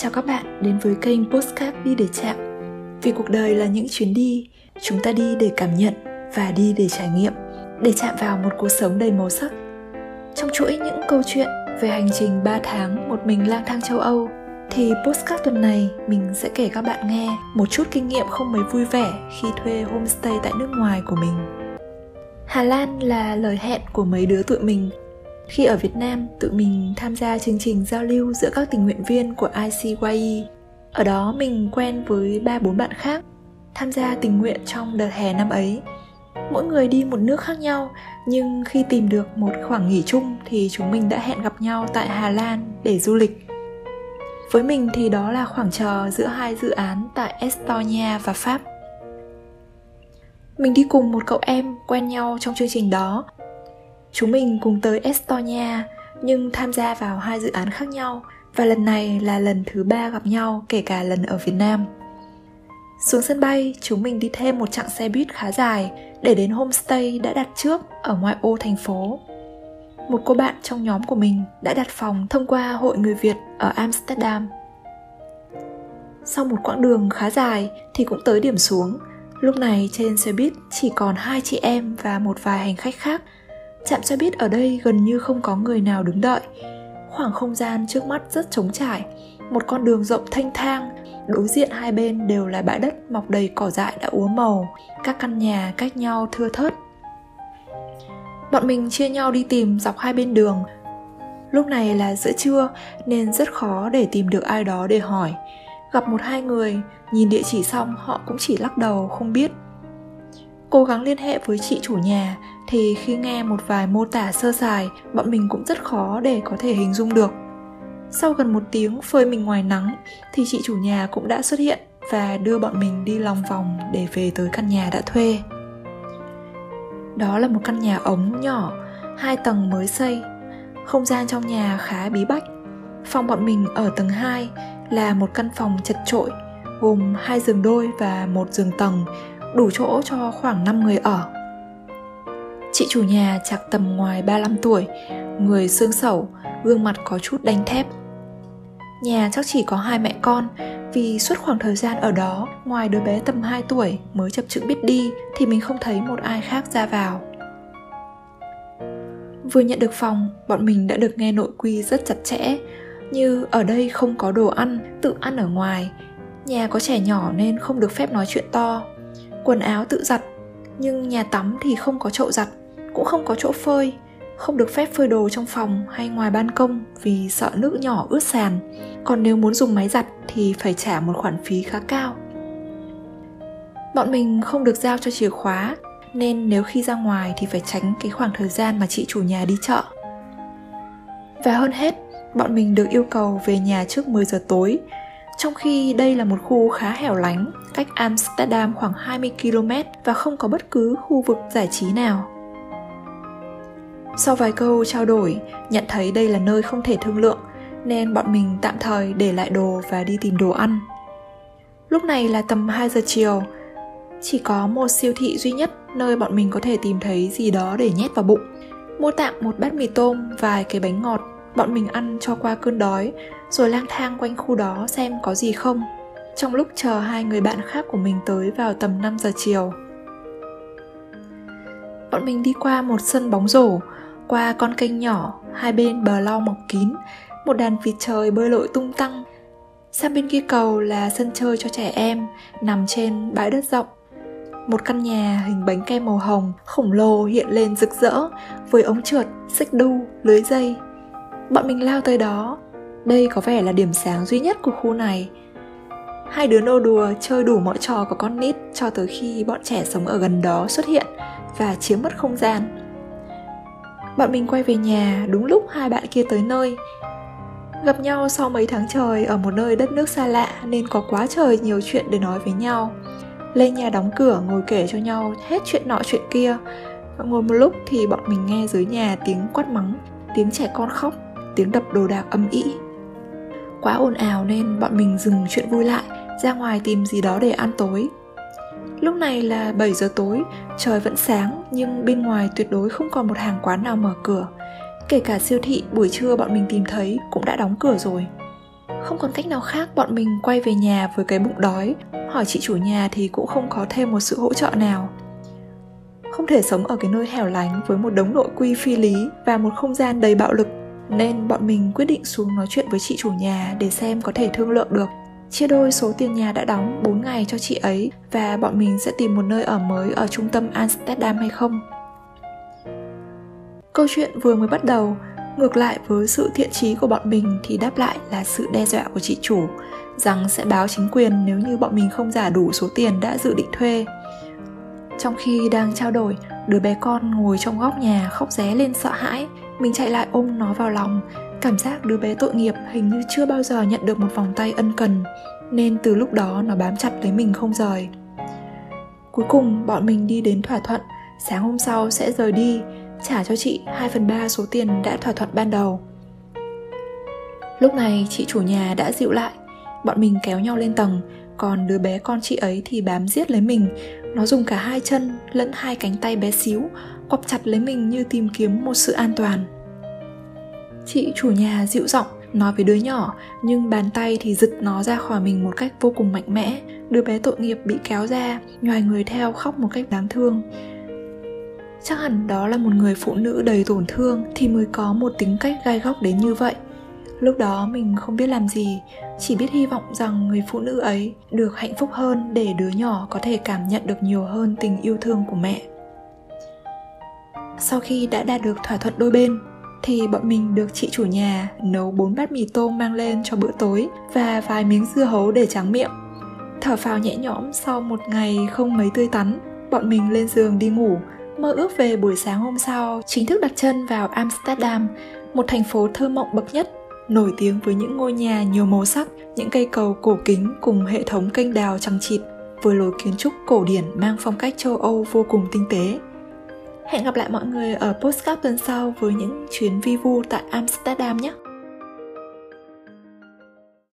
Chào các bạn đến với kênh Postcard Đi để chạm. Vì cuộc đời là những chuyến đi, Chúng ta đi để cảm nhận và đi để trải nghiệm, Để chạm vào một cuộc sống đầy màu sắc. Trong chuỗi những câu chuyện về hành trình 3 tháng một mình lang thang châu Âu, thì postcard tuần này mình sẽ kể các bạn nghe một chút kinh nghiệm không mấy vui vẻ khi thuê homestay tại nước ngoài của mình. Hà Lan là lời hẹn của mấy đứa tụi mình khi ở Việt Nam, tụi mình tham gia chương trình giao lưu giữa các tình nguyện viên của ICYE. Ở đó mình quen với ba bốn bạn khác tham gia tình nguyện trong đợt hè năm ấy. Mỗi người đi một nước khác nhau, nhưng khi tìm được một khoảng nghỉ chung thì chúng mình đã hẹn gặp nhau tại Hà Lan để du lịch. Với mình thì đó là khoảng chờ giữa hai dự án tại Estonia và Pháp. Mình đi cùng một cậu em quen nhau trong chương trình đó Chúng mình cùng tới Estonia nhưng tham gia vào hai dự án khác nhau và lần này là lần thứ ba gặp nhau kể cả lần ở Việt Nam. Xuống sân bay, chúng mình đi thêm một chặng xe buýt khá dài để đến homestay đã đặt trước ở ngoại ô thành phố. Một cô bạn trong nhóm của mình đã đặt phòng thông qua hội người Việt ở Amsterdam. Sau một quãng đường khá dài thì cũng tới điểm xuống. Lúc này trên xe buýt chỉ còn hai chị em và một vài hành khách khác Trạm xe buýt ở đây gần như không có người nào đứng đợi. Khoảng không gian trước mắt rất trống trải, một con đường rộng thanh thang, đối diện hai bên đều là bãi đất mọc đầy cỏ dại đã úa màu, các căn nhà cách nhau thưa thớt. Bọn mình chia nhau đi tìm dọc hai bên đường. Lúc này là giữa trưa nên rất khó để tìm được ai đó để hỏi. Gặp một hai người, nhìn địa chỉ xong họ cũng chỉ lắc đầu không biết Cố gắng liên hệ với chị chủ nhà thì khi nghe một vài mô tả sơ sài, bọn mình cũng rất khó để có thể hình dung được. Sau gần một tiếng phơi mình ngoài nắng thì chị chủ nhà cũng đã xuất hiện và đưa bọn mình đi lòng vòng để về tới căn nhà đã thuê. Đó là một căn nhà ống nhỏ, hai tầng mới xây. Không gian trong nhà khá bí bách. Phòng bọn mình ở tầng 2 là một căn phòng chật trội, gồm hai giường đôi và một giường tầng đủ chỗ cho khoảng 5 người ở. Chị chủ nhà chạc tầm ngoài 35 tuổi, người xương sẩu, gương mặt có chút đanh thép. Nhà chắc chỉ có hai mẹ con, vì suốt khoảng thời gian ở đó, ngoài đứa bé tầm 2 tuổi mới chập chững biết đi thì mình không thấy một ai khác ra vào. Vừa nhận được phòng, bọn mình đã được nghe nội quy rất chặt chẽ, như ở đây không có đồ ăn, tự ăn ở ngoài, nhà có trẻ nhỏ nên không được phép nói chuyện to, quần áo tự giặt nhưng nhà tắm thì không có chậu giặt cũng không có chỗ phơi không được phép phơi đồ trong phòng hay ngoài ban công vì sợ nước nhỏ ướt sàn. Còn nếu muốn dùng máy giặt thì phải trả một khoản phí khá cao. Bọn mình không được giao cho chìa khóa nên nếu khi ra ngoài thì phải tránh cái khoảng thời gian mà chị chủ nhà đi chợ. Và hơn hết bọn mình được yêu cầu về nhà trước 10 giờ tối trong khi đây là một khu khá hẻo lánh, cách Amsterdam khoảng 20 km và không có bất cứ khu vực giải trí nào. Sau vài câu trao đổi, nhận thấy đây là nơi không thể thương lượng, nên bọn mình tạm thời để lại đồ và đi tìm đồ ăn. Lúc này là tầm 2 giờ chiều, chỉ có một siêu thị duy nhất nơi bọn mình có thể tìm thấy gì đó để nhét vào bụng. Mua tạm một bát mì tôm, vài cái bánh ngọt bọn mình ăn cho qua cơn đói rồi lang thang quanh khu đó xem có gì không trong lúc chờ hai người bạn khác của mình tới vào tầm 5 giờ chiều. Bọn mình đi qua một sân bóng rổ, qua con kênh nhỏ, hai bên bờ lau mọc kín, một đàn vịt trời bơi lội tung tăng. Sang bên kia cầu là sân chơi cho trẻ em, nằm trên bãi đất rộng. Một căn nhà hình bánh kem màu hồng khổng lồ hiện lên rực rỡ với ống trượt, xích đu, lưới dây Bọn mình lao tới đó Đây có vẻ là điểm sáng duy nhất của khu này Hai đứa nô đùa chơi đủ mọi trò của con nít cho tới khi bọn trẻ sống ở gần đó xuất hiện và chiếm mất không gian. Bọn mình quay về nhà đúng lúc hai bạn kia tới nơi. Gặp nhau sau mấy tháng trời ở một nơi đất nước xa lạ nên có quá trời nhiều chuyện để nói với nhau. Lên nhà đóng cửa ngồi kể cho nhau hết chuyện nọ chuyện kia. Ngồi một lúc thì bọn mình nghe dưới nhà tiếng quát mắng, tiếng trẻ con khóc tiếng đập đồ đạc âm ĩ quá ồn ào nên bọn mình dừng chuyện vui lại ra ngoài tìm gì đó để ăn tối lúc này là 7 giờ tối, trời vẫn sáng, nhưng bên ngoài tuyệt đối không còn một hàng quán nào mở cửa. Kể cả siêu thị, buổi trưa bọn mình tìm thấy cũng đã đóng cửa rồi. Không còn cách nào khác, bọn mình quay về nhà với cái bụng đói. Hỏi chị chủ nhà thì cũng không có thêm một sự hỗ trợ nào. Không thể sống ở cái nơi hẻo lánh với một đống nội quy phi lý và một không gian đầy bạo lực, Nên bọn mình quyết định xuống nói chuyện với chị chủ nhà để xem có thể thương lượng được chia đôi số tiền nhà đã đóng 4 ngày cho chị ấy và bọn mình sẽ tìm một nơi ở mới ở trung tâm Amsterdam hay không. Câu chuyện vừa mới bắt đầu, ngược lại với sự thiện trí của bọn mình thì đáp lại là sự đe dọa của chị chủ rằng sẽ báo chính quyền nếu như bọn mình không trả đủ số tiền đã dự định thuê. Trong khi đang trao đổi, đứa bé con ngồi trong góc nhà khóc ré lên sợ hãi, mình chạy lại ôm nó vào lòng. Cảm giác đứa bé tội nghiệp hình như chưa bao giờ nhận được một vòng tay ân cần, nên từ lúc đó nó bám chặt lấy mình không rời. Cuối cùng, bọn mình đi đến thỏa thuận. Sáng hôm sau sẽ rời đi, trả cho chị 2 phần 3 số tiền đã thỏa thuận ban đầu. Lúc này, chị chủ nhà đã dịu lại. Bọn mình kéo nhau lên tầng, còn đứa bé con chị ấy thì bám giết lấy mình nó dùng cả hai chân lẫn hai cánh tay bé xíu, quặp chặt lấy mình như tìm kiếm một sự an toàn. Chị chủ nhà dịu giọng nói với đứa nhỏ, nhưng bàn tay thì giật nó ra khỏi mình một cách vô cùng mạnh mẽ. Đứa bé tội nghiệp bị kéo ra, nhòi người theo khóc một cách đáng thương. Chắc hẳn đó là một người phụ nữ đầy tổn thương thì mới có một tính cách gai góc đến như vậy lúc đó mình không biết làm gì chỉ biết hy vọng rằng người phụ nữ ấy được hạnh phúc hơn để đứa nhỏ có thể cảm nhận được nhiều hơn tình yêu thương của mẹ sau khi đã đạt được thỏa thuận đôi bên thì bọn mình được chị chủ nhà nấu bốn bát mì tôm mang lên cho bữa tối và vài miếng dưa hấu để tráng miệng. Thở phào nhẹ nhõm sau một ngày không mấy tươi tắn, bọn mình lên giường đi ngủ, mơ ước về buổi sáng hôm sau chính thức đặt chân vào Amsterdam, một thành phố thơ mộng bậc nhất, nổi tiếng với những ngôi nhà nhiều màu sắc, những cây cầu cổ kính cùng hệ thống kênh đào trăng trịt với lối kiến trúc cổ điển mang phong cách châu Âu vô cùng tinh tế. Hẹn gặp lại mọi người ở postcard tuần sau với những chuyến vi vu tại Amsterdam nhé!